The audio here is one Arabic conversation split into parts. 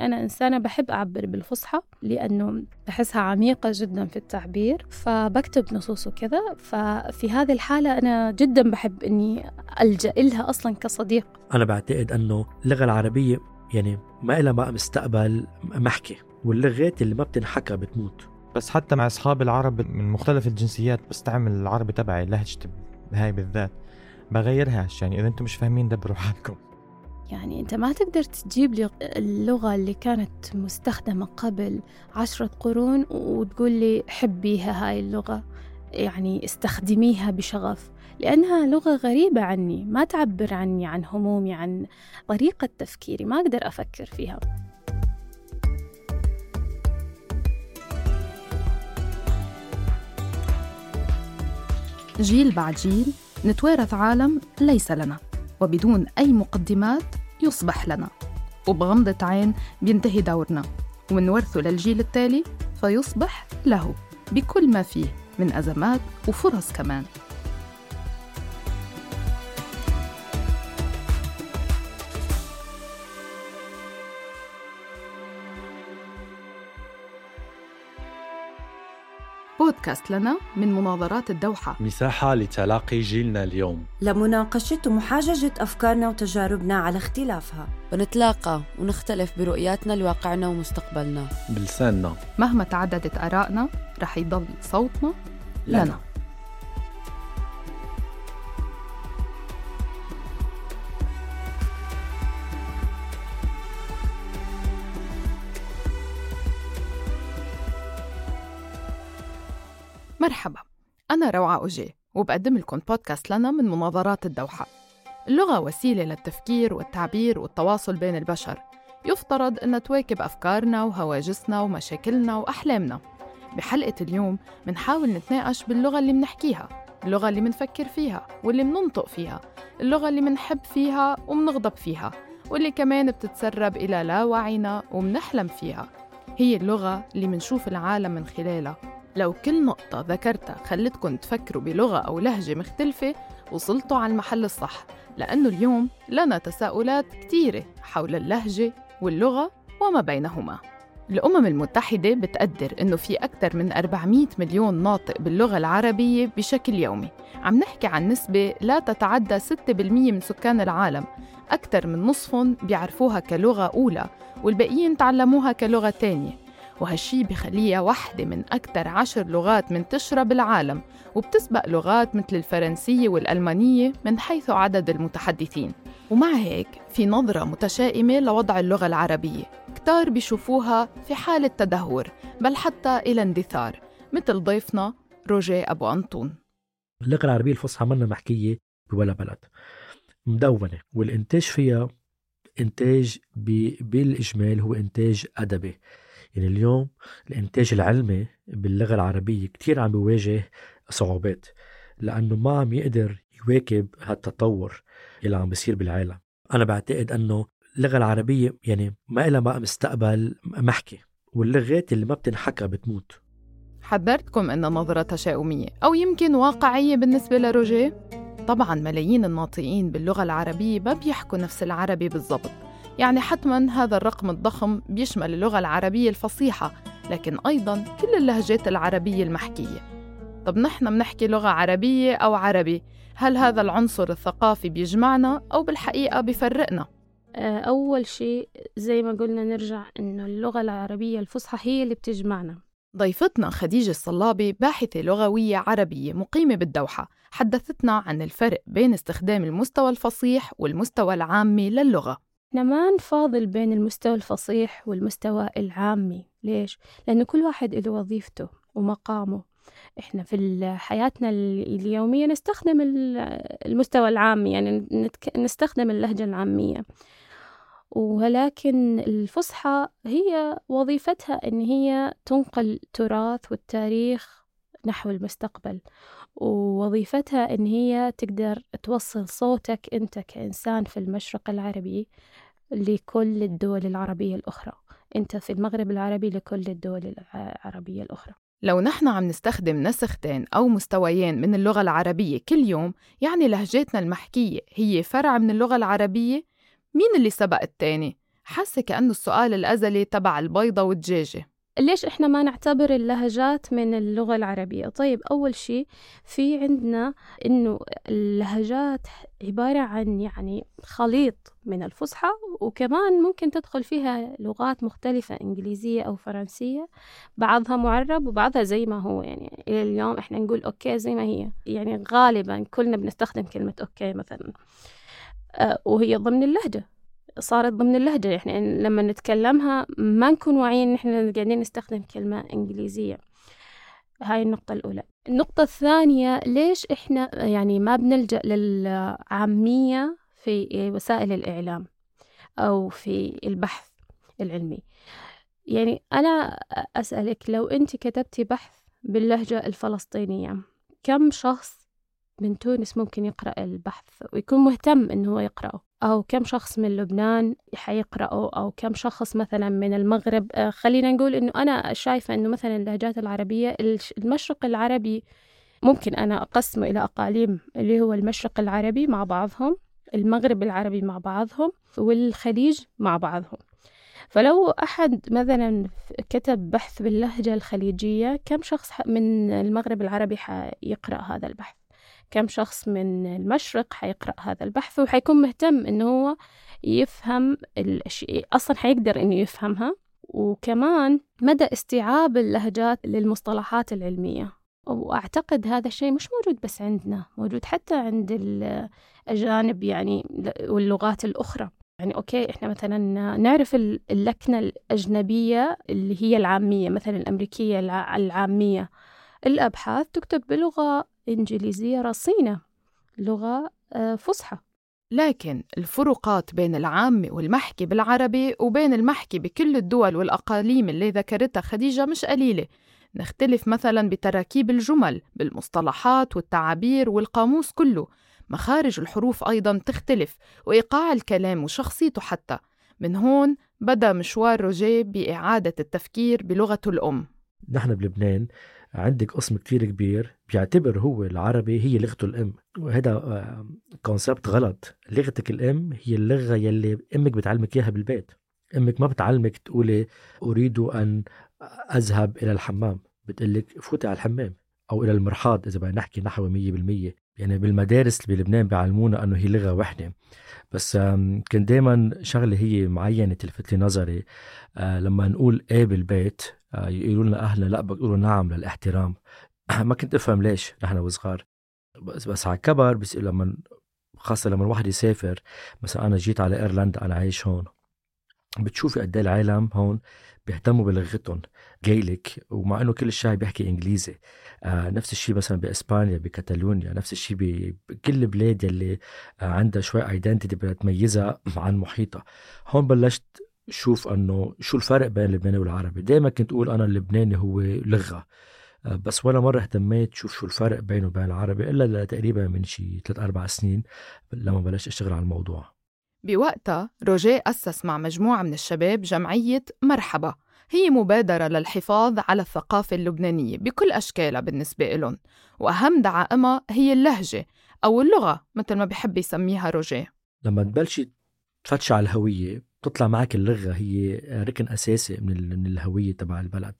أنا إنسانة بحب أعبر بالفصحى لأنه بحسها عميقة جدا في التعبير فبكتب نصوص وكذا ففي هذه الحالة أنا جدا بحب إني ألجأ إلها أصلا كصديق. أنا بعتقد أنه اللغة العربية يعني ما إلها بقى مستقبل محكي واللغات اللي ما بتنحكى بتموت. بس حتى مع اصحابي العرب من مختلف الجنسيات بستعمل العربي تبعي لهجتي هاي بالذات بغيرهاش يعني إذا أنتم مش فاهمين دبروا حالكم. يعني أنت ما تقدر تجيب لي اللغة اللي كانت مستخدمة قبل عشرة قرون وتقول لي حبيها هاي اللغة يعني استخدميها بشغف لأنها لغة غريبة عني ما تعبر عني عن همومي عن طريقة تفكيري ما أقدر أفكر فيها. جيل بعد جيل نتوارث عالم ليس لنا. وبدون أي مقدمات يصبح لنا. وبغمضة عين بينتهي دورنا. ومنورثه للجيل التالي فيصبح له بكل ما فيه من أزمات وفرص كمان. بودكاست لنا من مناظرات الدوحة. مساحة لتلاقي جيلنا اليوم. لمناقشة ومحاججة أفكارنا وتجاربنا على اختلافها. بنتلاقى ونختلف برؤياتنا لواقعنا ومستقبلنا. بلساننا. مهما تعددت آرائنا رح يضل صوتنا لنا, لنا. أوجي وبقدم لكم بودكاست لنا من مناظرات الدوحة. اللغة وسيلة للتفكير والتعبير والتواصل بين البشر. يفترض أنها تواكب أفكارنا وهواجسنا ومشاكلنا وأحلامنا. بحلقة اليوم منحاول نتناقش باللغة اللي منحكيها اللغة اللي منفكر فيها واللي مننطق فيها اللغة اللي منحب فيها ومنغضب فيها واللي كمان بتتسرب إلى لا وعينا ومنحلم فيها. هي اللغة اللي منشوف العالم من خلالها. لو كل نقطة ذكرتها خلتكم تفكروا بلغة أو لهجة مختلفة وصلتوا على المحل الصح لأنه اليوم لنا تساؤلات كثيرة حول اللهجة واللغة وما بينهما. الأمم المتحدة بتقدر إنه في أكثر من 400 مليون ناطق باللغة العربية بشكل يومي. عم نحكي عن نسبة لا تتعدى 6% من سكان العالم. أكثر من نصفهم بيعرفوها كلغة أولى والباقيين تعلموها كلغة تانية. وهالشي بخليها واحدة من أكثر عشر لغات منتشرة بالعالم وبتسبق لغات مثل الفرنسية والألمانية من حيث عدد المتحدثين. ومع هيك في نظرة متشائمة لوضع اللغة العربية. كتار بيشوفوها في حالة تدهور بل حتى إلى اندثار مثل ضيفنا روجي أبو أنطون. اللغة العربية الفصحى منا محكية بولا بلد. مدونة والإنتاج فيها إنتاج بالإجمال هو إنتاج أدبي. يعني اليوم الإنتاج العلمي باللغة العربية كتير عم بيواجه صعوبات لأنه ما عم يقدر يواكب هالتطور اللي عم بيصير بالعالم. أنا بعتقد أنه اللغة العربية يعني ما لها مستقبل محكي واللغات اللي ما بتنحكى بتموت. حذرتكم إن نظرة تشاؤمية أو يمكن واقعية بالنسبة لروجيه؟ طبعا ملايين الناطقين باللغة العربية ما بيحكوا نفس العربي بالضبط. يعني حتما هذا الرقم الضخم بيشمل اللغة العربية الفصيحة لكن أيضا كل اللهجات العربية المحكية. طب نحن بنحكي لغة عربية أو عربي؟ هل هذا العنصر الثقافي بيجمعنا أو بالحقيقة بيفرقنا؟ آه، أول شيء زي ما قلنا نرجع إنه اللغة العربية الفصحى هي اللي بتجمعنا. ضيفتنا خديجة الصلابي باحثة لغوية عربية مقيمة بالدوحة حدثتنا عن الفرق بين استخدام المستوى الفصيح والمستوى العامي للغة. ما نفاضل بين المستوى الفصيح والمستوى العامي. ليش؟ لأنه كل واحد له وظيفته ومقامه. إحنا في حياتنا اليومية نستخدم المستوى العامي يعني نستخدم اللهجة العامية. ولكن الفصحى هي وظيفتها إن هي تنقل تراث والتاريخ نحو المستقبل. ووظيفتها إن هي تقدر توصل صوتك أنت كإنسان في المشرق العربي لكل الدول العربية الأخرى. أنت في المغرب العربي لكل الدول العربية الأخرى. لو نحن عم نستخدم نسختين أو مستويين من اللغة العربية كل يوم يعني لهجتنا المحكية هي فرع من اللغة العربية مين اللي سبق التاني؟ حاسة كأنه السؤال الأزلي تبع البيضة والدجاجة. ليش إحنا ما نعتبر اللهجات من اللغة العربية؟ طيب أول شيء في عندنا إنه اللهجات عبارة عن يعني خليط من الفصحى وكمان ممكن تدخل فيها لغات مختلفة إنجليزية أو فرنسية بعضها معرب وبعضها زي ما هو. يعني إلى اليوم إحنا نقول okay زي ما هي. يعني غالبا كلنا بنستخدم كلمة okay مثلا آه، وهي ضمن اللهجة. صارت ضمن اللهجة. يعني لما نتكلمها ما نكون واعيين إحنا قاعدين نستخدم كلمة إنجليزية. هاي النقطة الأولى. النقطة الثانية ليش إحنا يعني ما بنلجأ للعامية في وسائل الإعلام أو في البحث العلمي؟ يعني أنا أسألك لو أنت كتبتي بحث باللهجة الفلسطينية كم شخص من تونس ممكن يقرأ البحث ويكون مهتم إنه هو يقرأه؟ أو كم شخص من لبنان حيقرأه أو كم شخص مثلا من المغرب. آه، خلينا نقول إنه أنا شايفة إنه مثلا اللهجات العربية المشرق العربي ممكن أنا أقسمه إلى أقاليم اللي هو المشرق العربي مع بعضهم المغرب العربي مع بعضهم والخليج مع بعضهم. فلو أحد مثلا كتب بحث باللهجة الخليجية كم شخص من المغرب العربي حيقرأ هذا البحث؟ كم شخص من المشرق حيقرأ هذا البحث وحيكون مهتم إنه هو يفهم الشيء أصلا حيقدر إنه يفهمها. وكمان مدى استيعاب اللهجات للمصطلحات العلمية. وأعتقد هذا الشيء مش موجود بس عندنا موجود حتى عند الأجانب يعني واللغات الأخرى. يعني أوكي إحنا مثلا نعرف اللكنة الأجنبية اللي هي العامية مثلا الأمريكية العامية. الأبحاث تكتب بلغة إنجليزية رصينة لغة آه، فصحى. لكن الفروقات بين العامة والمحكي بالعربي وبين المحكي بكل الدول والأقاليم اللي ذكرتها خديجة مش قليلة. نختلف مثلا بتراكيب الجمل بالمصطلحات والتعابير والقاموس كله. مخارج الحروف أيضا تختلف وإيقاع الكلام وشخصيته حتى. من هون بدأ مشوار روجيه بإعادة التفكير بلغته الأم. نحن بلبنان عندك قسم كتير كبير بيعتبر هو العربي هي لغته الأم. وهذا concept غلط. لغتك الأم هي اللغة يلي أمك بتعلمك إياها بالبيت. أمك ما بتعلمك تقولي أريد أن أذهب إلى الحمام. بتقلك فوتي على الحمام أو إلى المرحاض إذا بدنا نحكي نحو 100% يعني بالمدارس بلبنان بيعلمونا إنه هي لغة وحدة. بس كان دائما شغلة هي معينة تلفت لي نظري آه، لما نقول إيه بالبيت آه، يقولوا لنا أهلا. لا بقولوا نعم للاحترام. ما كنت أفهم ليش نحن وصغار. بس بس على كبر بس لما خاصة لما الواحد يسافر مثلا أنا جيت على إيرلندا أنا عايش هون. بتشوفي قد إيه العالم هون بيهتموا بلغتهم جايلك ومع إنه كل الشعب بيحكي إنجليزي. آه نفس الشيء مثلا بإسبانيا بكتالونيا نفس الشيء بكل البلاد اللي آه عندها شوي ايدنتيتي بدها تميزها عن محيطها. هون بلشت شوف انه شو الفرق بين اللبناني والعربي. دائما كنت أقول أنا اللبناني هو لغة آه، بس ولا مرة اهتميت شوف شو الفرق بينه وبين العربي إلا تقريبا من شي ثلاث أربع سنين لما بلشت أشتغل على الموضوع. بوقتها روجيه أسس مع مجموعة من الشباب جمعية مرحبا. هي مبادرة للحفاظ على الثقافة اللبنانية بكل أشكالها بالنسبة لهم وأهم دعائمها هي اللهجة أو اللغة مثل ما بحب يسميها روجيه. لما تبلشي تفتشي على الهوية بتطلع معك اللغة هي ركن أساسي من الهوية تبع البلد.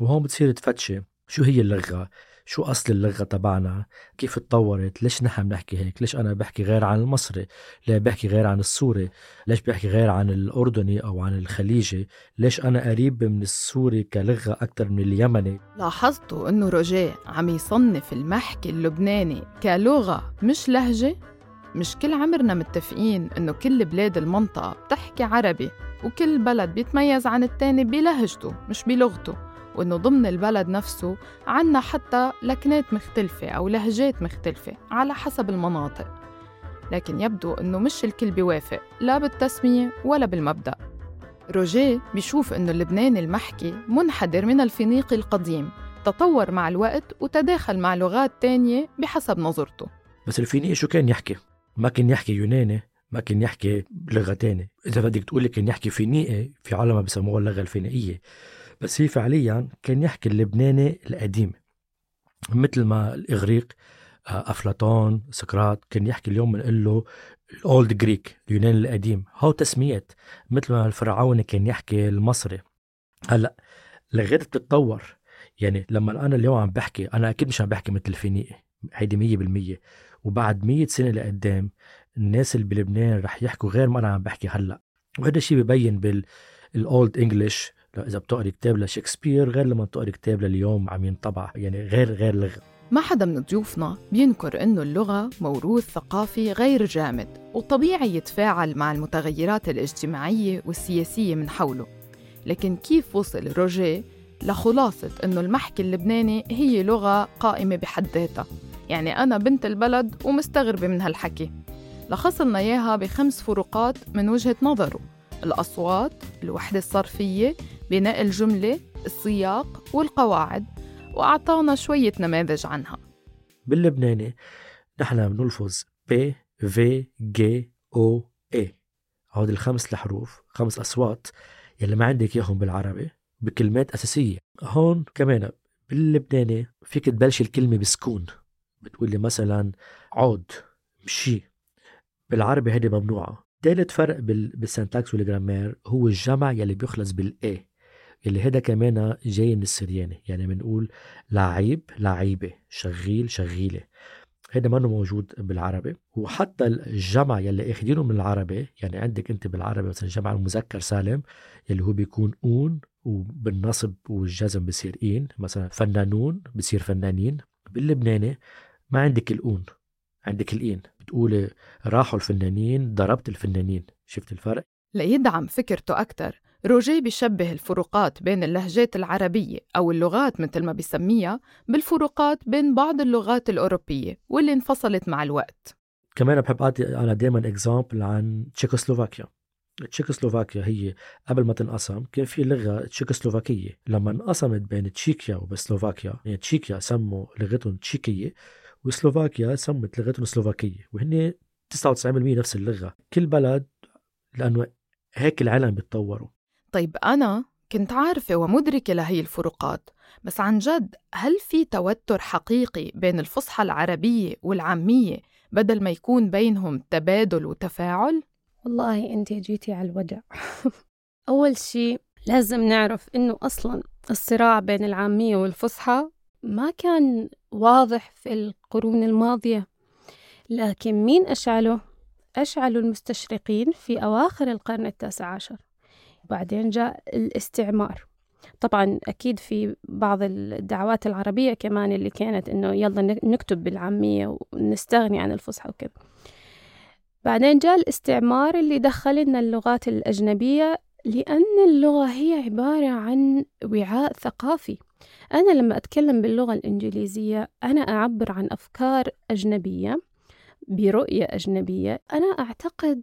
وهون بتصير تفتشي شو هي اللغة شو أصل اللغة تبعنا كيف تطورت ليش نحن بنحكي هيك ليش أنا بحكي غير عن المصري ليه بحكي غير عن السوري ليش بحكي غير عن الأردني أو عن الخليجي ليش أنا قريب من السوري كلغة أكثر من اليمني. لاحظتوا أنه روجيه عم يصنف المحكي اللبناني كلغة مش لهجة؟ مش كل عمرنا متفقين إنه كل بلاد المنطقة بتحكي عربي وكل بلد بيتميز عن التاني بلهجته مش بلغته وإنه ضمن البلد نفسه عنا حتى لكنات مختلفة أو لهجات مختلفة على حسب المناطق. لكن يبدو إنه مش الكل بيوافق لا بالتسمية ولا بالمبدأ. روجيه بيشوف إنه اللبناني المحكي منحدر من الفينيقي القديم تطور مع الوقت وتداخل مع لغات تانية بحسب نظرته. بس الفينيقي شو كان يحكي؟ ما كان يحكي يوناني ما كان يحكي لغة تانية. إذا بدك تقولي كان يحكي فينيقي في عالم بسموها اللغة الفينيقية. بس هي فعليا كان يحكي اللبناني القديم. مثل ما الإغريق آه، أفلاطون سقراط كان يحكي اليوم بنقول له الأولد جريك اليونان القديم. هو تسميات مثل ما الفرعوني كان يحكي المصري. هلأ لغات بتتطور. يعني لما أنا اليوم عم بحكي أنا أكيد مش عم بحكي مثل الفينيقي. هيدي 100% وبعد 100 سنة لقدام الناس اللي بلبنان رح يحكوا غير ما أنا عم بحكي هلأ. وهذا الشيء ببين بالاولد انجلش إذا بتقري كتاب لشكسبير غير لما تقري كتاب لليوم عم ينطبع يعني غير غير لغة. ما حدا من ضيوفنا بينكر إنه اللغة موروث ثقافي غير جامد وطبيعي يتفاعل مع المتغيرات الاجتماعية والسياسية من حوله. لكن كيف وصل روجيه لخلاصة إنه المحكي اللبناني هي لغة قائمة بحد ذاتها؟ يعني أنا بنت البلد ومستغربة من هالحكي. لخص لنا إياها بخمس فروقات من وجهة نظره. الأصوات، الوحدة الصرفية، بناء الجملة، السياق والقواعد. وأعطانا شوية نماذج عنها. باللبناني نحن بنلفظ ب في ج أو اي هودي الخمس الحروف خمس أصوات يلي ما عندك إياهم بالعربي بكلمات أساسية. هون كمان باللبناني فيك تبلش الكلمة بسكون. بتقولي مثلا عود مشي. بالعربي هيدي ممنوعة. ثالث فرق بال syntax وال grammar هو الجمع يلي بيخلص بالاي اللي هذا كمان جاي من السرياني يعني بنقول لعيب لعيبة شغيل شغيلة. هذا منه موجود بالعربي؟ وحتى الجمع يلي اخذينه من العربي يعني عندك أنت بالعربي مثلا جمع المذكر سالم يلي هو بيكون اون وبالنصب والجزم بصير اين مثلا فنانون بصير فنانين. باللبناني ما عندك الأون عندك الإين. بتقولي راحوا الفنانين ضربت الفنانين. شفت الفرق؟ ليدعم فكرته أكثر روجيه بيشبه الفروقات بين اللهجات العربية أو اللغات مثل ما بيسميها بالفروقات بين بعض اللغات الأوروبية واللي انفصلت مع الوقت. كمان بحب أعطي أنا دائما إكزامبل عن تشيكوسلوفاكيا. تشيكوسلوفاكيا هي قبل ما تنقسم كان في لغة تشيكوسلوفاكية. لما انقسمت بين تشيكيا وبسلوفاكيا يعني تشيكيا سموا لغتهم تشيكية وسلوفاكيا سمت لغتهم سلوفاكية وهن 99% نفس اللغة. كل بلد لأنه هيك العالم بيتطوروا طيب أنا كنت عارفة ومدركة لهي الفروقات بس عن جد هل في توتر حقيقي بين الفصحى العربية والعامية بدل ما يكون بينهم تبادل وتفاعل؟ والله أنت جيتي على الوجع. أول شيء لازم نعرف إنه أصلا الصراع بين العامية والفصحى ما كان واضح في القرون الماضية لكن مين أشعله؟ أشعلوا المستشرقين في أواخر القرن التاسع عشر. بعدين جاء الاستعمار. طبعا أكيد في بعض الدعوات العربية كمان اللي كانت إنه يلا نكتب بالعامية ونستغني عن الفصحى وكذا. بعدين جاء الاستعمار اللي دخل لنا اللغات الأجنبية لأن اللغة هي عبارة عن وعاء ثقافي. أنا لما أتكلم باللغة الإنجليزية أنا أعبر عن أفكار أجنبية برؤية أجنبية. أنا أعتقد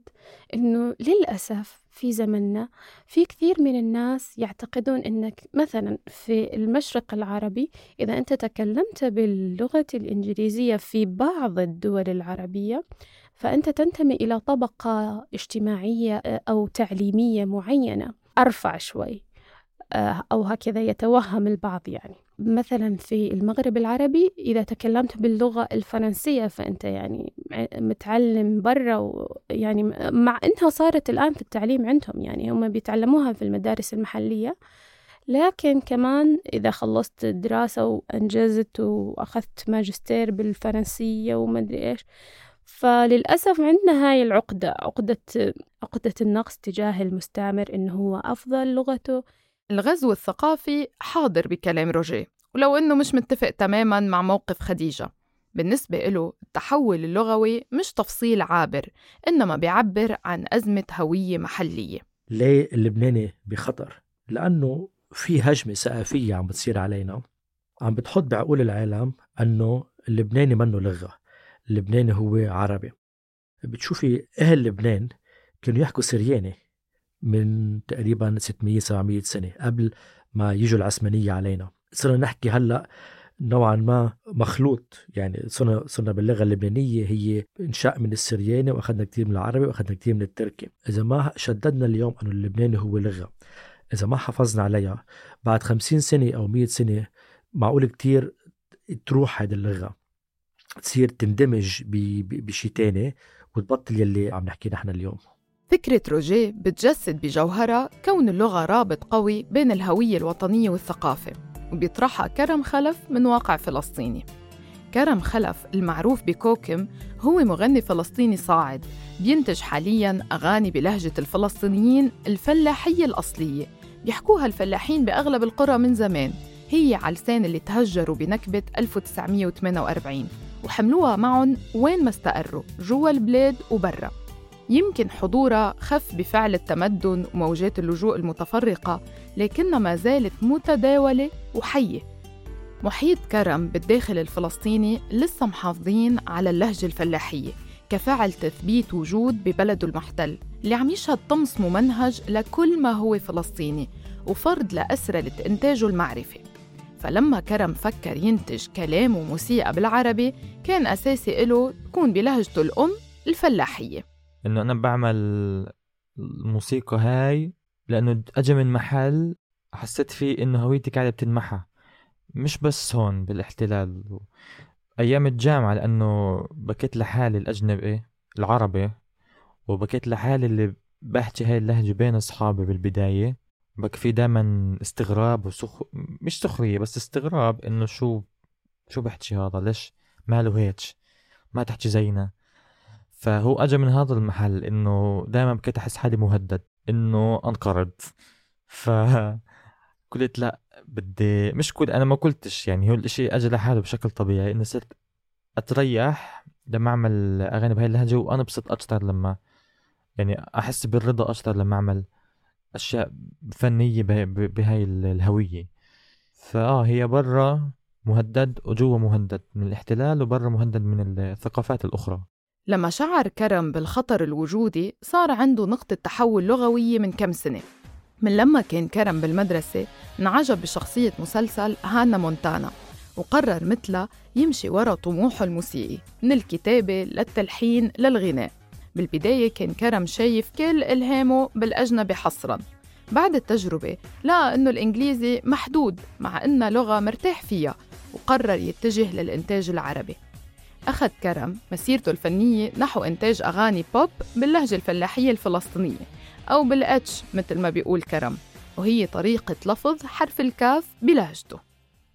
أنه للأسف في زمننا في كثير من الناس يعتقدون أنك مثلا في المشرق العربي إذا أنت تكلمت باللغة الإنجليزية في بعض الدول العربية فأنت تنتمي إلى طبقة اجتماعية أو تعليمية معينة. أرفع شوي. أو هكذا يتوهم البعض يعني. مثلا في المغرب العربي إذا تكلمت باللغة الفرنسية فأنت يعني متعلم برا يعني مع أنها صارت الآن في التعليم عندهم يعني هم بيتعلموها في المدارس المحلية. لكن كمان إذا خلصت دراسة وأنجزت وأخذت ماجستير بالفرنسية ومدري إيش فللأسف عندنا هاي العقدة عقدة عقدة النقص تجاه المستعمر إنه هو أفضل لغته. الغزو الثقافي حاضر بكلام روجيه ولو إنه مش متفق تماما مع موقف خديجة. بالنسبة له التحول اللغوي مش تفصيل عابر إنما بيعبر عن أزمة هوية محلية. ليه اللبناني بخطر؟ لأنه في هجمة ثقافية عم بتصير علينا. عم بتحط بعقول العالم أنه اللبناني منه لغة. اللبناني هو عربي. بتشوفي أهل لبنان كانوا يحكوا سرياني من تقريبا 600 700 سنة قبل ما يجوا العثمانية علينا. صرنا نحكي هلأ نوعا ما مخلوط. يعني صرنا صرنا باللغة اللبنانية هي انشاء من السرياني وأخذنا كثير من العربي وأخذنا كثير من التركي. إذا ما شددنا اليوم إنه اللبناني هو لغة. إذا ما حافظنا عليها بعد خمسين سنة أو مئة سنة معقول كثير تروح هذه اللغة. تصير تندمج بشيء تاني وتبطل يلي عم نحكي نحن اليوم. فكرة روجيه بتجسد بجوهرها كون اللغة رابط قوي بين الهوية الوطنية والثقافة وبيطرحها كرم خلف من واقع فلسطيني. كرم خلف المعروف بكوكم هو مغني فلسطيني صاعد بينتج حالياً أغاني بلهجة الفلسطينيين الفلاحية الأصلية. بيحكوها الفلاحين بأغلب القرى من زمان. هي على لسان اللي تهجروا بنكبة 1948 وحملوها معهم وين ما استقروا جوا البلاد وبرا. يمكن حضورها خف بفعل التمدن وموجات اللجوء المتفرقة لكنها ما زالت متداولة وحية. محيط كرم بالداخل الفلسطيني لسه محافظين على اللهجة الفلاحية كفعل تثبيت وجود ببلده المحتل اللي عم يشهد طمس ممنهج لكل ما هو فلسطيني وفرض لأسرة إنتاجه المعرفي فلما كرم فكر ينتج كلام وموسيقى بالعربي كان أساسي له تكون بلهجته الأم الفلاحية. إنه أنا بعمل الموسيقى هاي لأنه أجا من محل حسيت فيه إنه هويتي قاعدة بتنمحى. مش بس هون بالاحتلال أيام الجامعة لأنه بكيت لحالي الأجنبي العربي وبكيت لحالي اللي بحكي هاي اللهجة بين أصحابي بالبداية. بك في دائما استغراب وسخ مش سخرية بس استغراب إنه شو شو بحكي هذا؟ ليش ماله هيك؟ ما تحكي زينا. فهو اجى من هذا المحل إنه دائما كنت أحس حالي مهدد إنه أنقرض. ف قلت لا بدي مش كل أنا ما قلتش يعني هو الإشي اجى لحاله بشكل طبيعي إنه صرت أتريح لما أعمل أغاني بهاي اللهجة وأنا بصير أكثر لما يعني أحس بالرضا أكثر لما أعمل أشياء فنية بهاي الهوية. فآه هي برا مهدد وجوا مهدد من الاحتلال وبرا مهدد من الثقافات الأخرى. لما شعر كرم بالخطر الوجودي صار عنده نقطة تحول لغوية من كم سنة. من لما كان كرم بالمدرسة انعجب بشخصية مسلسل هانا مونتانا وقرر مثلها يمشي ورا طموحه الموسيقي من الكتابة للتلحين للغناء. بالبداية كان كرم شايف كل إلهامه بالأجنبي حصراً. بعد التجربة لقى إنه الإنجليزي محدود مع إنها لغة مرتاح فيها وقرر يتجه للإنتاج العربي. أخذ كرم مسيرته الفنية نحو إنتاج أغاني بوب باللهجة الفلاحية الفلسطينية أو بالأتش مثل ما بيقول كرم وهي طريقة لفظ حرف الكاف بلهجته.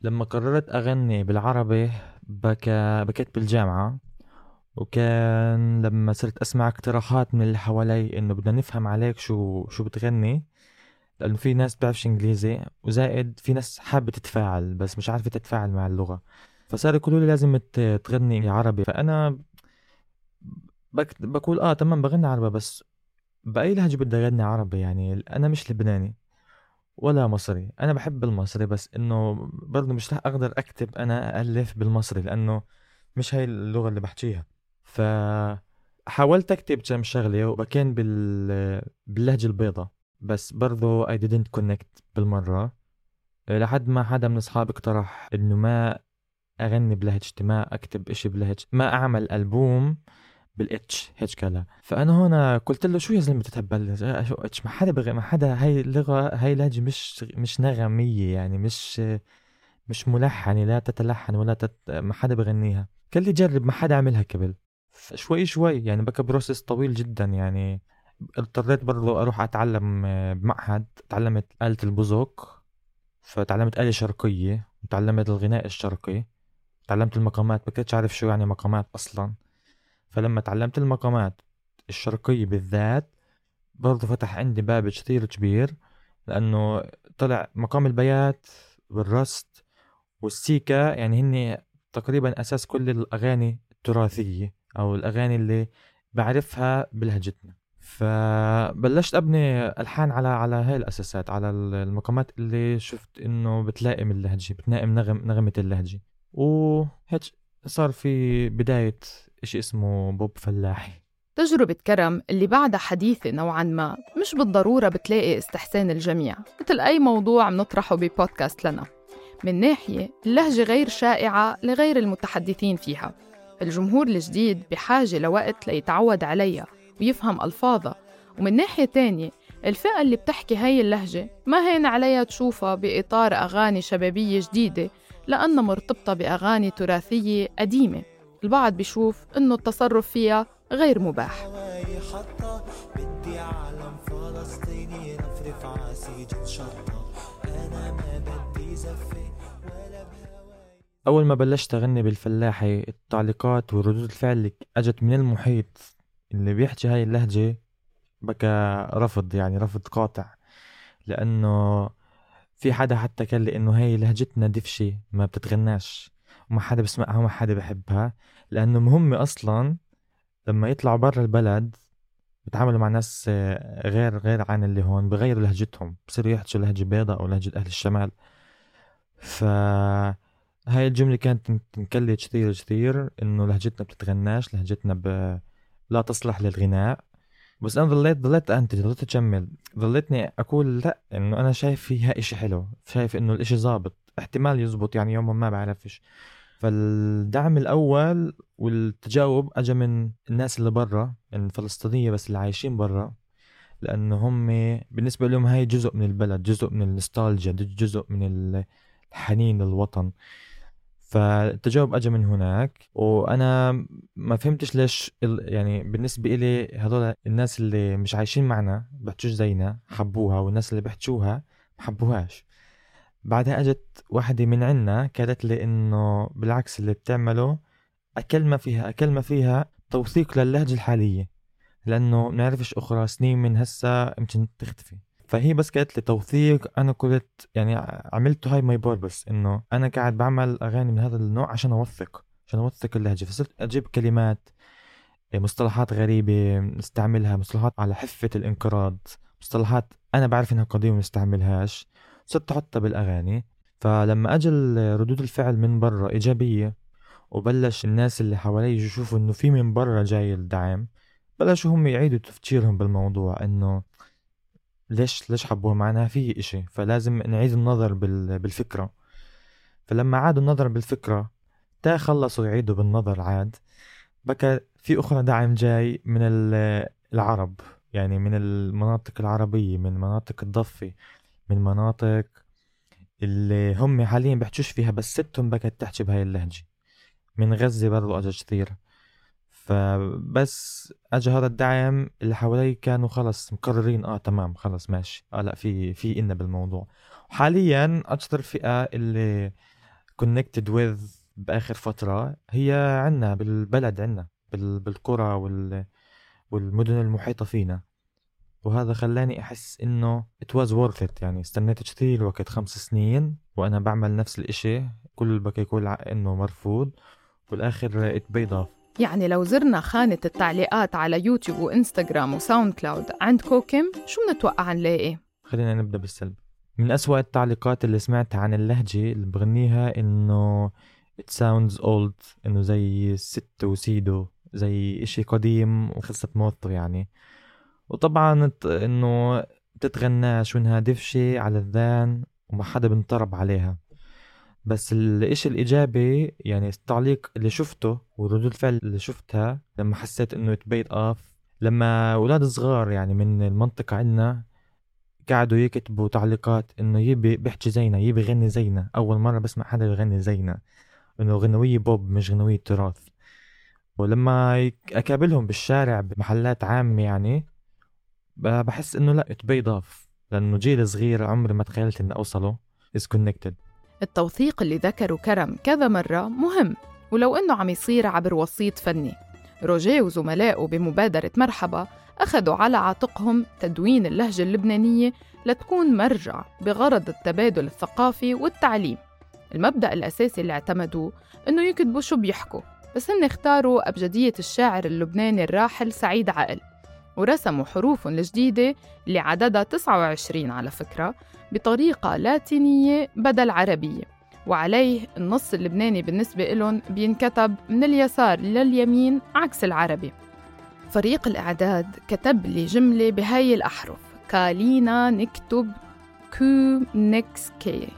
لما قررت أغني بالعربي بكى بكيت بالجامعة وكان لما صرت أسمع اقتراحات من اللي حوالي إنه بدنا نفهم عليك شو شو بتغني لأنه في ناس بتعرفش إنجليزي وزائد في ناس حابة تتفاعل بس مش عارفة تتفاعل مع اللغة. فصاروا يقولوا لي لازم تغني عربي. فأنا بك بقول آه تمام بغني عربي بس بأي لهجة بدي أغني عربي؟ يعني أنا مش لبناني ولا مصري. أنا بحب المصري بس إنه برضه مش رح أقدر أكتب أنا ألف بالمصري لأنه مش هاي اللغة اللي بحكيها. ف حاولت أكتب كم شغلة وبكين بال باللهجة البيضاء بس برضه I didn't connect بالمرة. لحد ما حدا من أصحابي اقترح إنه ما أغني بلهجتي ما أكتب إشي بلهجتي ما أعمل ألبوم بالإتش هيك كلا فأنا هون قلت له شو يا زلمة بتتهبل؟ شو إتش؟ ما حدا بغ... ما حدا هاي اللغة هاي لهجة مش مش نغمية يعني مش مش ملحنه لا تتلحن ولا تت... ما حدا بغنيها. قال لي جرب ما حدا عملها قبل. شوي شوي يعني بقى process طويل جدا يعني. اضطريت برضو أروح أتعلم بمعهد. تعلمت آلة البوزوك فتعلمت آلة شرقية وتعلمت الغناء الشرقي. تعلمت المقامات ما كنتش عارف شو يعني مقامات أصلا. فلما تعلمت المقامات الشرقية بالذات برضه فتح عندي باب كثير كبير لأنه طلع مقام البيات والرست والسيكا يعني هن تقريبا أساس كل الأغاني التراثية أو الأغاني اللي بعرفها بلهجتنا. فبلشت أبني ألحان على على هاي الأساسات على المقامات اللي شفت إنه بتلائم اللهجة بتلائم نغم نغمة اللهجة. وهيك صار في بداية إشي اسمه بوب فلاحي. تجربة كرم اللي بعدها حديثة نوعا ما مش بالضرورة بتلاقي استحسان الجميع مثل أي موضوع نطرحه ببودكاست لنا. من ناحية اللهجة غير شائعة لغير المتحدثين فيها. الجمهور الجديد بحاجة لوقت ليتعود عليها ويفهم ألفاظها. ومن ناحية تانية الفئة اللي بتحكي هاي اللهجة ما هين عليها تشوفها بإطار أغاني شبابية جديدة لأنها مرتبطة بأغاني تراثية قديمة. البعض بيشوف إنه التصرف فيها غير مباح. أول ما بلشت أغني بالفلاحي التعليقات وردود الفعل اللي أجت من المحيط اللي بيحكي هاي اللهجة بكى رفض يعني رفض قاطع. لأنه في حدا حتى قال لي إنه هاي لهجتنا دفشة ما بتتغناش. وما حدا بسمعها وما حدا بحبها. لأنه هم أصلا لما يطلعوا برا البلد بيتعاملوا مع ناس آه، غير غير عن اللي هون بغيروا لهجتهم. بصيروا يحكوا لهجة بيضاء أو لهجة أهل الشمال. ف هاي الجملة كانت تنكلي كثير كثير إنه لهجتنا بتتغناش لهجتنا ب... لا تصلح للغناء. بس أنا ضليت ضليت أنتج ضليت أجمل. ضليتني أقول لا إنه أنا شايف فيها إشي حلو. شايف إنه الإشي ظابط. احتمال يزبط يعني يوما ما بعرفش. فالدعم الأول والتجاوب أجا من الناس اللي برا الفلسطينية بس اللي عايشين برا. لأنه هم بالنسبة لهم هاي جزء من البلد جزء من النوستالجيا جزء من الحنين للوطن. فالتجاوب اجى من هناك وأنا ما فهمتش ليش يعني بالنسبة إلي هذول الناس اللي مش عايشين معنا بحكوش زينا حبوها والناس اللي بحكوها ما حبوهاش. بعدها أجت واحدة من عنا قالت لي إنه بالعكس اللي بتعمله اكل ما فيها اكل ما فيها توثيق للهجة الحالية لأنه بنعرفش أخرى سنين من هسا يمكن تختفي. فهي بس قالت لي توثيق أنا قلت يعني عملته هاي ماي بس إنه أنا قاعد بعمل أغاني من هذا النوع عشان أوثق عشان أوثق اللهجة. فصرت أجيب كلمات مصطلحات غريبة نستعملها مصطلحات على حفة الانقراض مصطلحات أنا بعرف إنها قديمة نستعملهاش. صرت أحطها بالأغاني. فلما أجل ردود الفعل من برا إيجابية وبلش الناس اللي حوالي يشوفوا إنه في من برا جاي الدعم بلشوا هم يعيدوا تفكيرهم بالموضوع إنه ليش ليش حبوها معناها في إشي؟ فلازم نعيد النظر بالفكرة. فلما عادوا النظر بالفكرة تا خلصوا يعيدوا بالنظر عاد بكى في أخرى دعم جاي من العرب. يعني من المناطق العربية من مناطق الضفة من مناطق اللي هم حاليا بيحكوش فيها بس ستهم بكت تحكي بهاي اللهجة. من غزة برضو أجا كثير فبس اجى هذا الدعم اللي حوالي كانوا خلص مقررين آه تمام خلص ماشي. آه لا في في إنا بالموضوع. حاليا أكثر فئه اللي كونكتد وذ بآخر فترة هي عنا بالبلد عنا بالقرى وال والمدن المحيطة فينا. وهذا خلاني أحس إنه it was worth it. يعني استنيت كثير وقت خمس سنين وأنا بعمل نفس الإشي. كل بكي يقول إنه مرفوض. paid off. يعني لو زرنا خانة التعليقات على يوتيوب وإنستغرام و SoundCloud عند كوكم شو بنتوقع نلاقي؟ خلينا نبدأ بالسلب. من أسوأ التعليقات اللي سمعتها عن اللهجة اللي بغنيها إنه it sounds old إنه زي ست وسيدو زي إشي قديم وخلصت موته يعني. وطبعا إنه تتغناش وإنها دفشة على الذان وما حدا بنطرب عليها. بس الإشي الإيجابي يعني التعليق اللي شفته وردود الفعل اللي شفتها لما حسيت إنه تبيت أوف لما أولاد صغار يعني من المنطقة عنا قعدوا يكتبوا تعليقات إنه يبي بيحكي زينا يبي يغني زينا. أول مرة بسمع حدا يغني زينا. إنه غنوية بوب مش غنوية تراث. ولما أقابلهم بالشارع بمحلات عامة يعني بحس إنه لا تبيض أوف لأنه جيل صغير عمري ما تخيلت إني أوصله is connected. التوثيق اللي ذكره كرم كذا مرة مهم ولو إنه عم يصير عبر وسيط فني. روجيه وزملائه بمبادرة مرحبا أخذوا على عاتقهم تدوين اللهجة اللبنانية لتكون مرجع بغرض التبادل الثقافي والتعليم. المبدأ الأساسي اللي اعتمدوه إنه يكتبوا شو بيحكوا بس هن اختاروا أبجدية الشاعر اللبناني الراحل سعيد عقل ورسموا حروف الجديدة اللي عددها 29 على فكرة بطريقة لاتينية بدل عربية. وعليه النص اللبناني بالنسبة لهم بينكتب من اليسار لليمين عكس العربي. فريق الإعداد كتب لي جملة بهاي الأحرف كالينا نكتب كو نكس كي.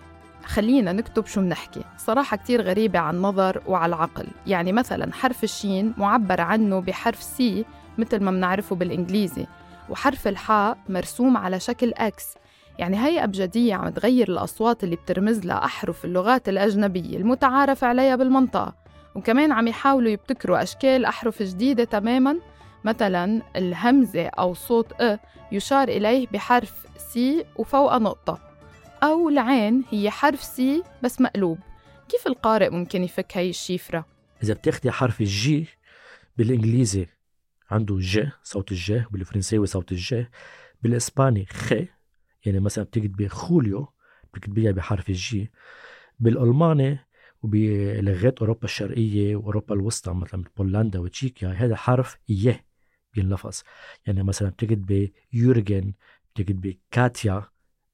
خلينا نكتب شو بنحكي. صراحة كتير غريبة على النظر وعلى العقل. يعني مثلا حرف الشين معبر عنه بحرف C مثل ما بنعرفه بالإنجليزي وحرف الحاء مرسوم على شكل X يعني هي أبجدية عم تغير الأصوات اللي بترمز لها أحرف اللغات الأجنبية المتعارف عليها بالمنطقة. وكمان عم يحاولوا يبتكروا أشكال أحرف جديدة تماماً. مثلا الهمزة أو صوت أ يشار إليه بحرف C وفوق نقطة. أو العين هي حرف C بس مقلوب. كيف القارئ ممكن يفك هاي الشيفرة؟ إذا بتاخدي حرف ال J بالإنجليزي عنده ج صوت الج بالفرنساوي صوت الج بالإسباني خ يعني مثلا بتكتبي خوليو بتكتبيها بحرف ال J بالألماني وبلغات أوروبا الشرقية وأوروبا الوسطى مثلا بولندا وتشيكيا هذا حرف ي بينلفظ. يعني مثلا بتكتبي يورجن بتكتبي كاتيا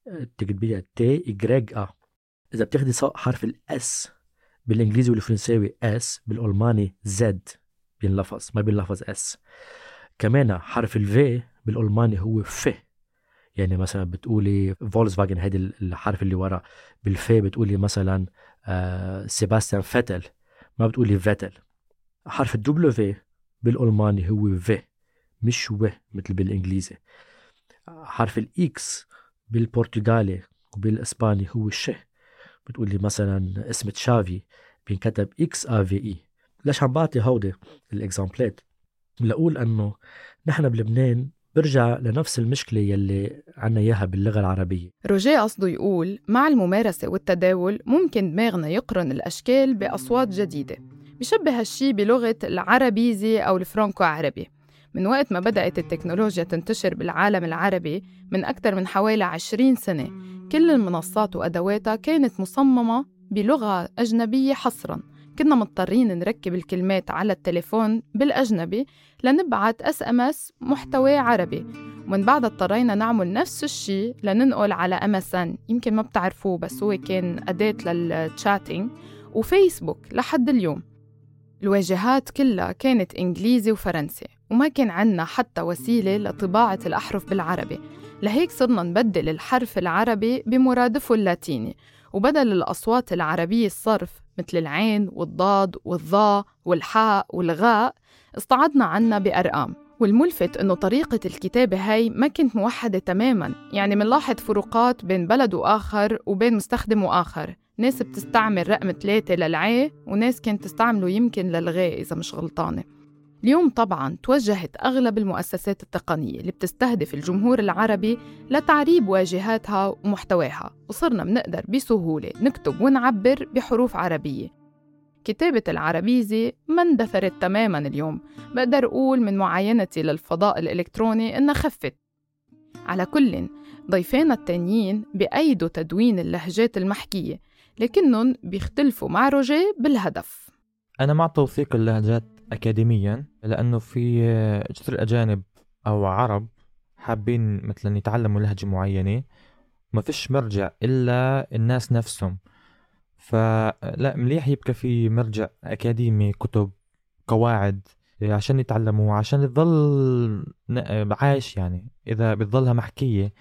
بتكتبيها T i grec A. إذا بتاخدي حرف ال S بالإنجليزي والفرنساوي S بالألماني Z بينلفظ ما بينلفظ S كمان حرف ال V بالألماني هو ف يعني مثلا بتقولي Volkswagen هيدي الحرف اللي ورا. بال V بتقولي مثلا آه سيباستيان فيتل. ما بتقولي فيتل. حرف ال W بالألماني هو V مش و مثل بالإنجليزي. حرف ال X بالبرتغالي وبالإسباني هو ش. بتقولي مثلا اسم تشافي بينكتب X A V I ليش عم بعطي هودي ال example ات؟ لأقول إنه نحن بلبنان برجع لنفس المشكلة يلي عنا إياها باللغة العربية. روجيه قصده يقول مع الممارسة والتداول ممكن دماغنا يقرن الأشكال بأصوات جديدة. بشبه هالشي بلغة العربيزي أو الفرانكو عربي من وقت ما بدأت التكنولوجيا تنتشر بالعالم العربي من أكثر من حوالي 20 سنة كل المنصات وأدواتها كانت مصممة بلغة أجنبية حصراً. كنا مضطرين نركب الكلمات على التليفون بالأجنبي لنبعت SMS محتوى عربي. ومن بعد اضطرينا نعمل نفس الشيء لننقل على MSN يمكن ما بتعرفوه بس هو كان أداة لل chatting وفيسبوك لحد اليوم. الواجهات كلها كانت إنجليزي وفرنسي وما كان عنا حتى وسيلة لطباعة الأحرف بالعربي. لهيك صرنا نبدل الحرف العربي بمرادفه اللاتيني وبدل الأصوات العربية الصرف مثل العين والضاد والظاء والحاء والغاء استعضنا عنا بأرقام. والملفت إنه طريقة الكتابة هاي ما كانت موحدة تماماً. يعني منلاحظ فروقات بين بلد وآخر وبين مستخدم وآخر. ناس بتستعمل رقم ثلاثة للعي وناس كانت تستعمله يمكن للغاء إذا مش غلطانة. اليوم طبعا توجهت أغلب المؤسسات التقنية اللي بتستهدف الجمهور العربي لتعريب واجهاتها ومحتواها وصرنا بنقدر بسهولة نكتب ونعبر بحروف عربية. كتابة العربيزي ما اندثرت تماما اليوم بقدر أقول من معاينتي للفضاء الإلكتروني إنها خفت. على كل ضيفينا التانيين بأيدوا تدوين اللهجات المحكية لكنهم بيختلفوا مع روجيه بالهدف. أنا مع توثيق اللهجات أكاديميا لأنه في كثير أجانب أو عرب حابين مثلا يتعلموا لهجة معينة ما فيش مرجع إلا الناس نفسهم. فلا مليح يبقى في مرجع أكاديمي كتب قواعد عشان يتعلموا عشان تضل عايش يعني. إذا بتضلها محكية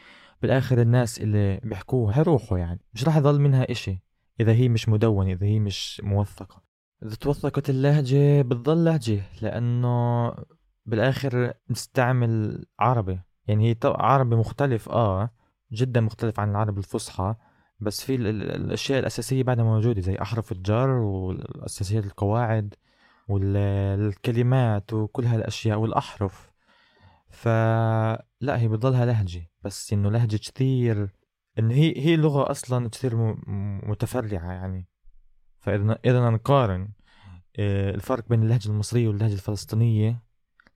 بالآخر الناس اللي بيحكوها حيروحوا يعني. مش راح يضل منها إشي إذا هي مش مدونة إذا هي مش موثقة. إذا توثقت اللهجة بتضل لهجة لأنه بالآخر نستعمل عربي. يعني هي عربي مختلف آه جدا مختلف عن العربي الفصحى بس في الأشياء الأساسية بعدها موجودة زي أحرف الجر والأساسيات القواعد والكلمات وكل هالأشياء والأحرف. فلا هي بتضلها لهجة بس إنه لهجة كثير إنه هي هي لغة أصلا كثير متفرعة يعني. فإذا إذا نقارن آه، الفرق بين اللهجة المصرية واللهجة الفلسطينية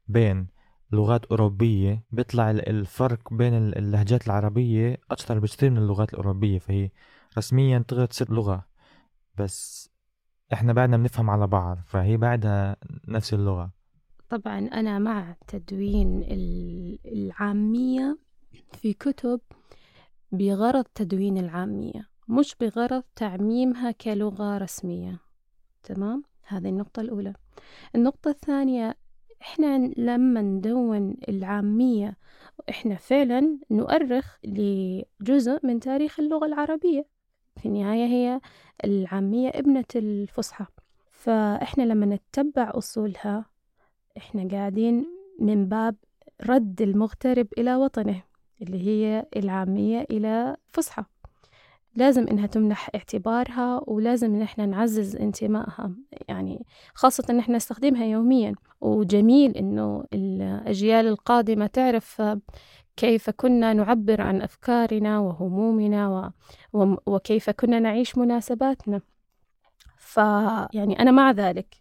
بين لغات أوروبية. بيطلع الفرق بين اللهجات العربية أكثر بكثير من اللغات الأوروبية فهي رسميا تقدر تصير لغة بس إحنا بعدنا بنفهم على بعض فهي بعدها نفس اللغة. طبعا أنا مع تدوين العامية في كتب بغرض تدوين العامية. مش بغرض تعميمها كلغة رسمية. تمام؟ هذه النقطة الأولى. النقطة الثانية إحنا لما ندون العامية إحنا فعلا نؤرخ لجزء من تاريخ اللغة العربية. في النهاية هي العامية ابنة الفصحى. فإحنا لما نتبع أصولها إحنا قاعدين من باب رد المغترب إلى وطنه اللي هي العامية إلى فصحى. لازم إنها تمنح اعتبارها ولازم إن إحنا نعزز انتمائها. يعني خاصة إن إحنا نستخدمها يوميا. وجميل إنه الأجيال القادمة تعرف كيف كنا نعبر عن أفكارنا وهمومنا و... و... وكيف كنا نعيش مناسباتنا. فيعني أنا مع ذلك.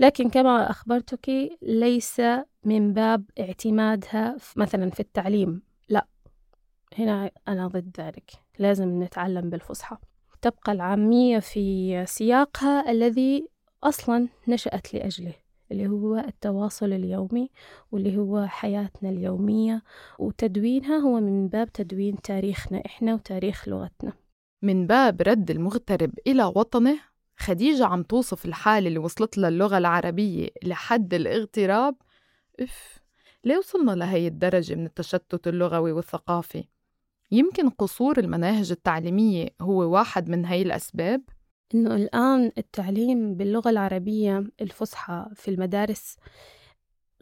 لكن كما أخبرتك ليس من باب اعتمادها مثلا في التعليم. لا. هنا أنا ضد ذلك. لازم نتعلم بالفصحى. تبقى العامية في سياقها الذي أصلا نشأت لأجله اللي هو التواصل اليومي واللي هو حياتنا اليومية. وتدوينها هو من باب تدوين تاريخنا إحنا وتاريخ لغتنا. من باب رد المغترب إلى وطنه خديجة عم توصف الحالة اللي وصلت لها اللغة العربية لحد الاغتراب. إف ليه وصلنا لهي الدرجة من التشتت اللغوي والثقافي؟ يمكن قصور المناهج التعليمية هو واحد من هي الأسباب؟ إنه الآن التعليم باللغة العربية الفصحى في المدارس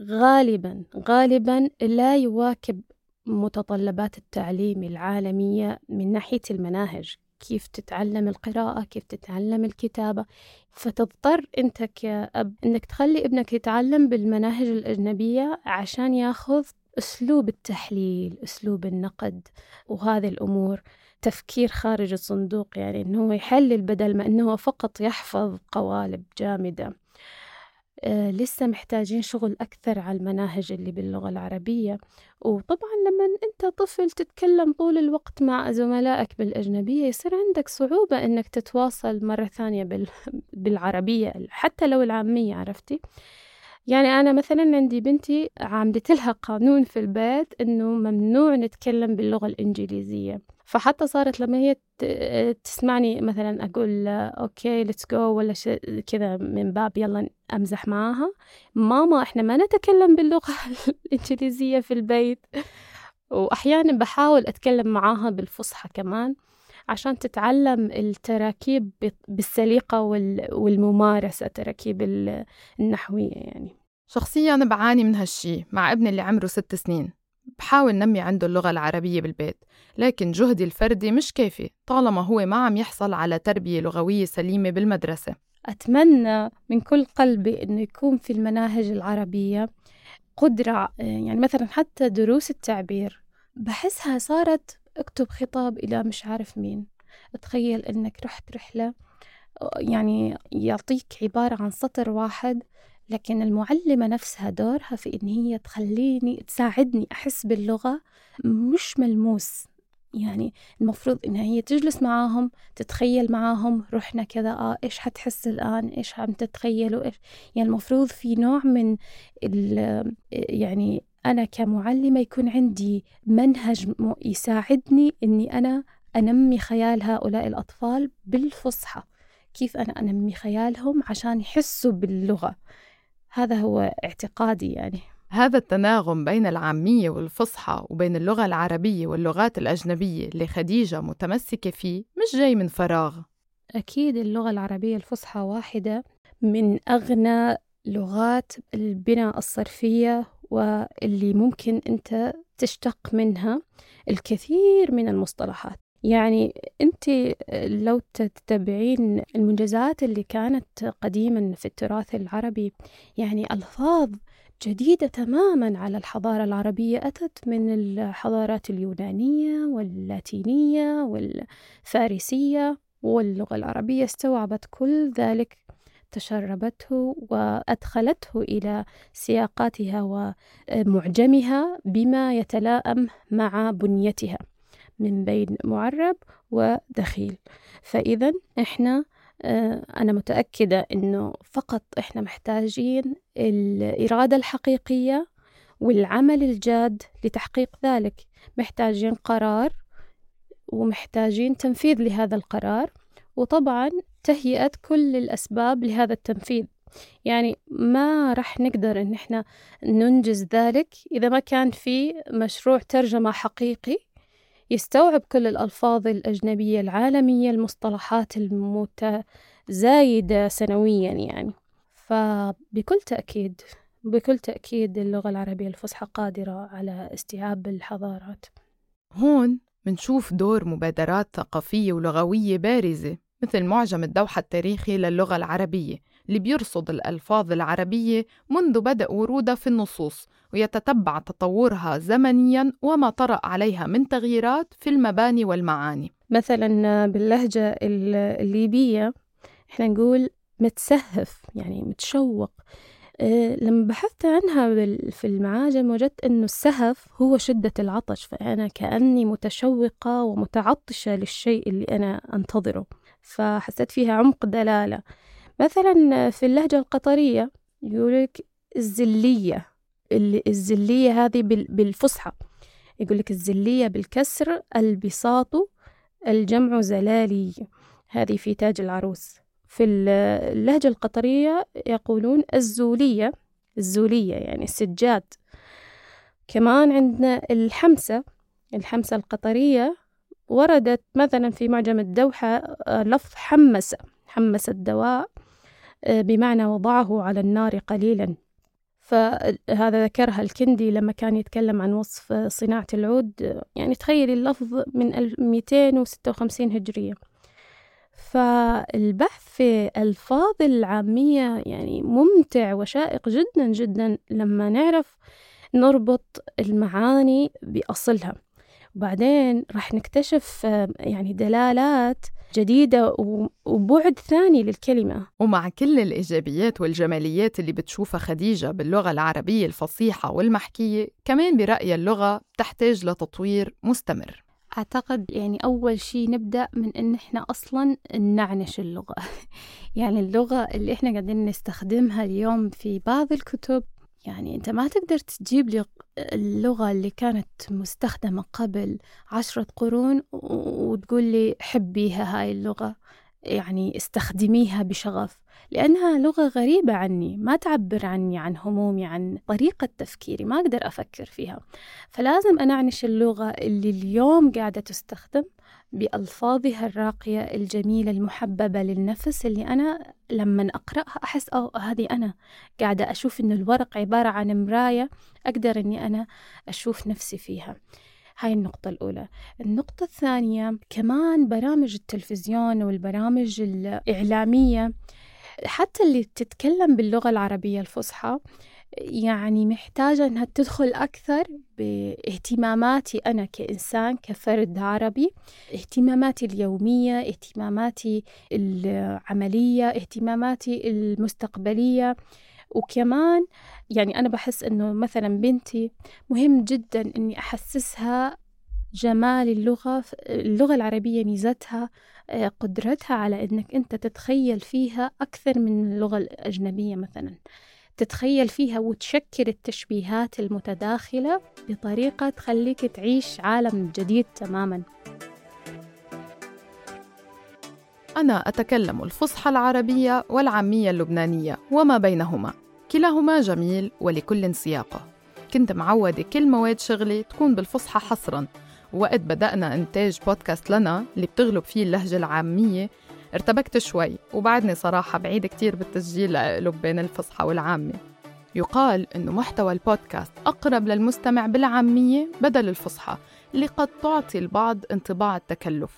غالبا غالبا لا يواكب متطلبات التعليم العالمية من ناحية المناهج كيف تتعلم القراءة كيف تتعلم الكتابة فتضطر أنت كأب أنك تخلي ابنك يتعلم بالمناهج الأجنبية عشان ياخذ أسلوب التحليل أسلوب النقد وهذه الأمور تفكير خارج الصندوق يعني أنه يحلل بدل ما أنه فقط يحفظ قوالب جامدة. آه لسه محتاجين شغل أكثر على المناهج اللي باللغة العربية. وطبعا لما أنت طفل تتكلم طول الوقت مع زملائك بالأجنبية يصير عندك صعوبة أنك تتواصل مرة ثانية بال... بالعربية حتى لو العامية عرفتي؟ يعني أنا مثلا عندي بنتي عملت لها قانون في البيت إنه ممنوع نتكلم باللغة الإنجليزية. فحتى صارت لما هي تسمعني مثلا أقول okay let's go ولا كذا من باب يلا أمزح معاها. ماما إحنا ما نتكلم باللغة الإنجليزية في البيت. وأحيانا بحاول أتكلم معاها بالفصحى كمان. عشان تتعلم التراكيب بالسليقة والممارسة تراكيب النحوية يعني. شخصيا أنا بعاني من هالشي مع ابني اللي عمره ست سنين. بحاول نمي عنده اللغة العربية بالبيت لكن جهدي الفردي مش كافي طالما هو ما عم يحصل على تربية لغوية سليمة بالمدرسة. أتمنى من كل قلبي أنه يكون في المناهج العربية قدرة يعني مثلا حتى دروس التعبير. بحسها صارت اكتب خطاب إلى مش عارف مين. تخيل إنك رحت رحلة يعني يعطيك عبارة عن سطر واحد لكن المعلمة نفسها دورها في إن هي تخليني تساعدني أحس باللغة مش ملموس. يعني المفروض إنها هي تجلس معاهم تتخيل معاهم رحنا كذا آه إيش حتحس الآن؟ إيش عم تتخيلوا؟ إيش؟ يعني المفروض في نوع من يعني أنا كمعلمة يكون عندي منهج يساعدني إني أنا أنمي خيال هؤلاء الأطفال بالفصحى. كيف أنا أنمي خيالهم عشان يحسوا باللغة؟ هذا هو اعتقادي يعني. هذا التناغم بين العامية والفصحى وبين اللغة العربية واللغات الأجنبية اللي خديجة متمسكة فيه مش جاي من فراغ. أكيد اللغة العربية الفصحى واحدة من أغنى لغات البناء الصرفية واللي ممكن أنت تشتق منها الكثير من المصطلحات. يعني أنت لو تتبعين المنجزات اللي كانت قديما في التراث العربي يعني ألفاظ جديدة تماما على الحضارة العربية أتت من الحضارات اليونانية واللاتينية والفارسية واللغة العربية استوعبت كل ذلك تشربته وأدخلته إلى سياقاتها ومعجمها بما يتلائم مع بنيتها من بين معرب ودخيل. فإذا إحنا أنا متأكدة إنه فقط إحنا محتاجين الإرادة الحقيقية والعمل الجاد لتحقيق ذلك. محتاجين قرار ومحتاجين تنفيذ لهذا القرار. وطبعا تهيئة كل الأسباب لهذا التنفيذ. يعني ما رح نقدر إن إحنا ننجز ذلك إذا ما كان في مشروع ترجمة حقيقي يستوعب كل الألفاظ الأجنبية العالمية المصطلحات المتزايدة سنويا يعني. فبكل تأكيد بكل تأكيد اللغة العربية الفصحى قادرة على استيعاب الحضارات. هون منشوف دور مبادرات ثقافية ولغوية بارزة. مثل معجم الدوحة التاريخي للغة العربية اللي بيرصد الألفاظ العربية منذ بدء ورودها في النصوص ويتتبع تطورها زمنياً وما طرأ عليها من تغييرات في المباني والمعاني. مثلا باللهجة الليبية إحنا نقول متسهف يعني متشوق. أه لما بحثت عنها في المعاجم وجدت أنه السهف هو شدة العطش فأنا كأني متشوقة ومتعطشة للشيء اللي أنا أنتظره. فحسيت فيها عمق دلالة. مثلا في اللهجة القطرية يقولك الزلية. الزلية هذه بالفصحى. يقولك الزلية بالكسر البساط الجمع زلالي. هذه في تاج العروس. في اللهجة القطرية يقولون الزولية. الزولية يعني السجاد. كمان عندنا الحمسة. الحمسة القطرية وردت مثلا في معجم الدوحة لفظ حمس حمس الدواء بمعنى وضعه على النار قليلا. فهذا ذكرها الكندي لما كان يتكلم عن وصف صناعة العود يعني تخيلي اللفظ من 1256 هجرية. فالبحث في ألفاظ العامية يعني ممتع وشائق جدا جدا لما نعرف نربط المعاني بأصلها. وبعدين راح نكتشف يعني دلالات جديدة وبعد ثاني للكلمة. ومع كل الإيجابيات والجماليات اللي بتشوفها خديجة باللغة العربية الفصيحة والمحكية كمان برأي اللغة تحتاج لتطوير مستمر. أعتقد يعني أول شيء نبدأ من إن إحنا أصلا نعنش اللغة. يعني اللغة اللي إحنا قاعدين نستخدمها اليوم في بعض الكتب يعني أنت ما تقدر تجيب لي اللغة اللي كانت مستخدمة قبل عشرة قرون وتقول لي حبيها هاي اللغة يعني استخدميها بشغف لأنها لغة غريبة عني ما تعبر عني عن همومي عن طريقة تفكيري ما أقدر أفكر فيها. فلازم أنعنش اللغة اللي اليوم قاعدة تستخدم بألفاظها الراقية الجميلة المحببة للنفس اللي أنا لما أقرأها أحس أو هذه أنا. قاعدة أشوف إنه الورق عبارة عن مراية أقدر إني أنا أشوف نفسي فيها. هاي النقطة الأولى. النقطة الثانية كمان برامج التلفزيون والبرامج الإعلامية حتى اللي تتكلم باللغة العربية الفصحى يعني محتاجة إنها تدخل أكثر باهتماماتي أنا كإنسان كفرد عربي اهتماماتي اليومية اهتماماتي العملية اهتماماتي المستقبلية. وكمان يعني أنا بحس إنه مثلا بنتي مهم جدا إني أحسسها جمال اللغة اللغة العربية ميزتها قدرتها على إنك أنت تتخيل فيها أكثر من اللغة الأجنبية مثلا. تتخيل فيها وتشكل التشبيهات المتداخلة بطريقة تخليك تعيش عالم جديد تماما. أنا أتكلم الفصحى العربية والعامية اللبنانية وما بينهما. كلاهما جميل ولكل سياقه. كنت معودة كل مواد شغلي تكون بالفصحى حصراً. وقت بدأنا إنتاج بودكاست لنا اللي بتغلب فيه اللهجة العامية ارتبكت شوي وبعدني صراحة بعيد كتير بالتسجيل لأقلب بين الفصحى والعامة. يقال إنه محتوى البودكاست أقرب للمستمع بالعامية بدل الفصحى اللي قد تعطي البعض انطباع التكلف.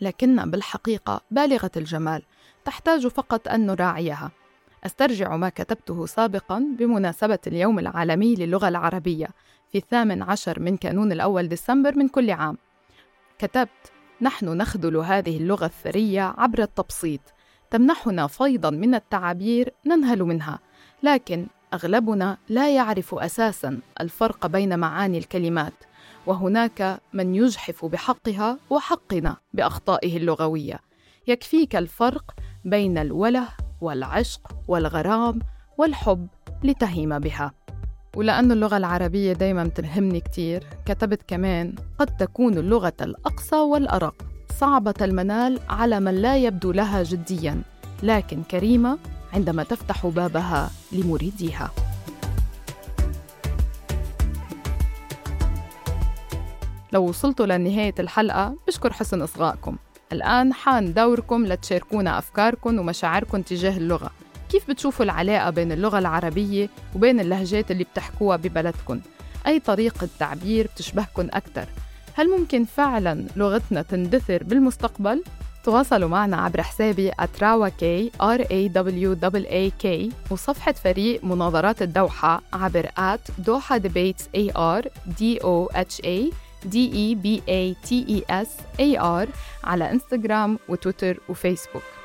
لكنها بالحقيقة بالغة الجمال تحتاج فقط أن نراعيها. أسترجع ما كتبته سابقا بمناسبة اليوم العالمي للغة العربية في الثامن عشر من كانون الأول ديسمبر من كل عام. كتبت نحن نخذل هذه اللغة الثرية عبر التبسيط. تمنحنا فيضا من التعابير ننهل منها. لكن أغلبنا لا يعرف أساسا الفرق بين معاني الكلمات وهناك من يجحف بحقها وحقنا بأخطائه اللغوية. يكفيك الفرق بين الوله والعشق والغرام والحب لتهيم بها. ولأن اللغة العربية دايما تلهمني كتير كتبت كمان قد تكون اللغة الأقصى والأرق. صعبة المنال على من لا يبدو لها جديا لكن كريمة عندما تفتح بابها لمريديها. لو وصلتوا لنهاية الحلقة بشكر حسن إصغائكم. الآن حان دوركم لتشاركونا أفكاركم ومشاعركم تجاه اللغة. كيف بتشوفوا العلاقة بين اللغة العربية وبين اللهجات اللي بتحكوها ببلدكم؟ أي طريقة تعبير بتشبهكم أكثر؟ هل ممكن فعلا لغتنا تندثر بالمستقبل؟ تواصلوا معنا عبر حسابي a k وصفحة فريق مناظرات الدوحة عبر @دوحة debates a d o h a d e b a t e s a r على انستغرام وتويتر وفيسبوك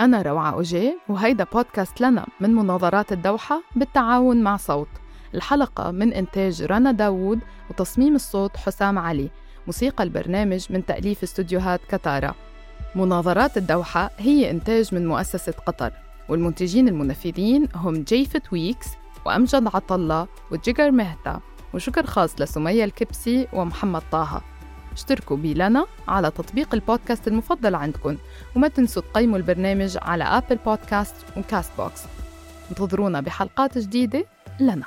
أنا روعة أوجي وهيدا بودكاست لنا من مناظرات الدوحة بالتعاون مع صوت. الحلقة من إنتاج رنا داوود وتصميم الصوت حسام علي. موسيقى البرنامج من تأليف استوديوهات كتارا. مناظرات الدوحة هي إنتاج من مؤسسة قطر والمنتجين المنفذين هم جيفت ويكس وأمجد عطلة وجيجر مهتا. وشكر خاص لسمية الكبسي ومحمد طه. اشتركوا بلنا على تطبيق البودكاست المفضل عندكم وما تنسوا تقيموا البرنامج على Apple Podcasts و Castbox انتظرونا بحلقات جديدة لنا.